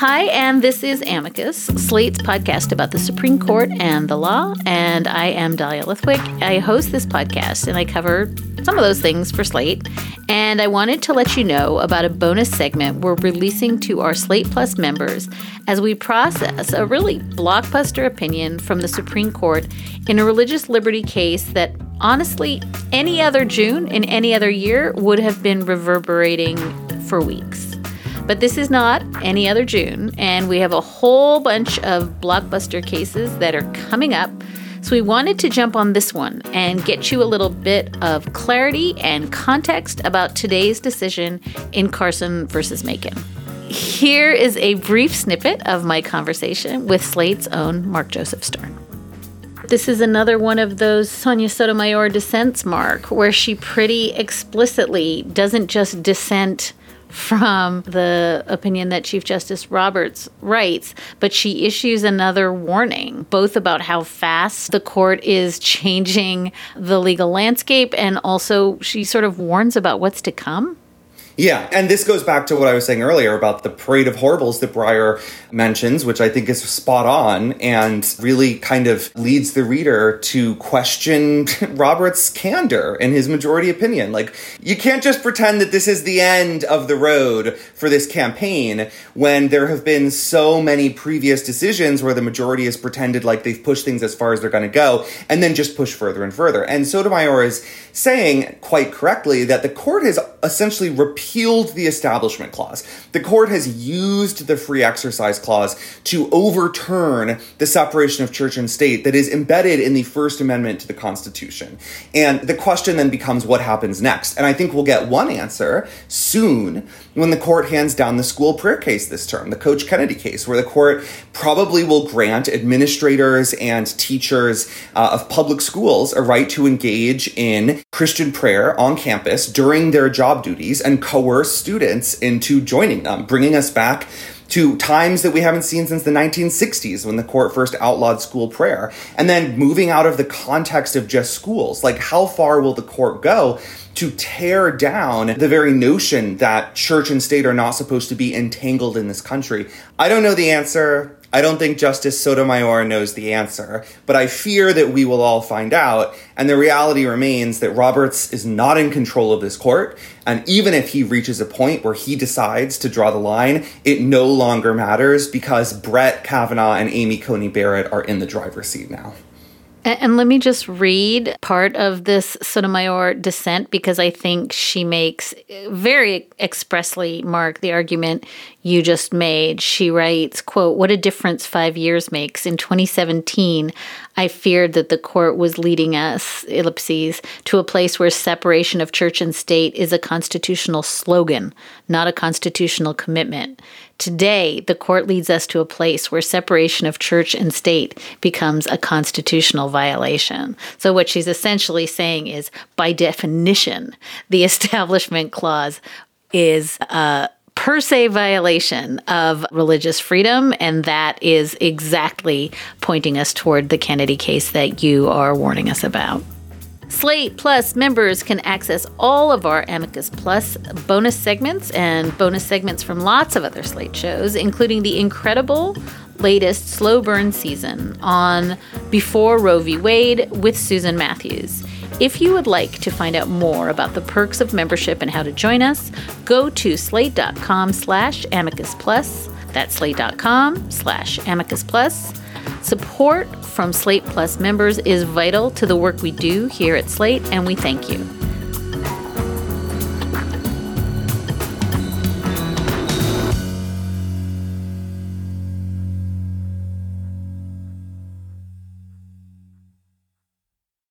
Hi, and this is Amicus, Slate's podcast about the Supreme Court and the law. And I am Dahlia Lithwick. I host this podcast and I cover some of those things for Slate. And I wanted to let you know about a bonus segment we're releasing to our Slate Plus members as we process a really blockbuster opinion from the Supreme Court in a religious liberty case that honestly, any other June in any other year would have been reverberating for weeks. But this is not any other June, and we have a whole bunch of blockbuster cases that are coming up. So we wanted to jump on this one and get you a little bit of clarity and context about today's decision in Carson versus Makin. Here is a brief snippet of my conversation with Slate's own Mark Joseph Stern. This is another one of those Sonia Sotomayor dissents, Mark, where she pretty explicitly doesn't just dissent from the opinion that Chief Justice Roberts writes, but she issues another warning, both about how fast the court is changing the legal landscape and also she sort of warns about what's to come. Yeah, and this goes back to what I was saying earlier about the parade of horribles that Breyer mentions, which I think is spot on and really kind of leads the reader to question Robert's candor and his majority opinion. Like, you can't just pretend that this is the end of the road for this campaign when there have been so many previous decisions where the majority has pretended like they've pushed things as far as they're going to go and then just push further and further. And Sotomayor is saying quite correctly that the court has essentially repealed the Establishment Clause. The court has used the Free Exercise Clause to overturn the separation of church and state that is embedded in the First Amendment to the Constitution. And the question then becomes what happens next? And I think we'll get one answer soon when the court hands down the school prayer case this term, the Coach Kennedy case, where the court probably will grant administrators and teachers uh, of public schools a right to engage in Christian prayer on campus during their job duties and coerce students into joining them, bringing us back to times that we haven't seen since the 1960s when the court first outlawed school prayer. And then moving out of the context of just schools, like how far will the court go to tear down the very notion that church and state are not supposed to be entangled in this country? I don't know the answer. I don't think Justice Sotomayor knows the answer, but I fear that we will all find out. And the reality remains that Roberts is not in control of this court. And even if he reaches a point where he decides to draw the line, it no longer matters because Brett Kavanaugh and Amy Coney Barrett are in the driver's seat now. And let me just read part of this Sotomayor dissent because I think she makes eh, very expressly, Mark, the argument you just made. She writes, quote, What a difference five years makes. In 2017, I feared that the court was leading us, ellipses, to a place where separation of church and state is a constitutional slogan, not a constitutional commitment. Today, the court leads us to a place where separation of church and state becomes a constitutional violation. So, what she's essentially saying is, by definition, the Establishment Clause is a per se violation of religious freedom, and that is exactly pointing us toward the Kennedy case that you are warning us about. Slate Plus members can access all of our Amicus Plus bonus segments and bonus segments from lots of other Slate shows, including the incredible latest slow burn season on Before Roe v. Wade with Susan Matthews. If you would like to find out more about the perks of membership and how to join us, go to slate.com slash amicus plus. That's slate.com slash amicus plus. Support from Slate Plus members is vital to the work we do here at Slate, and we thank you.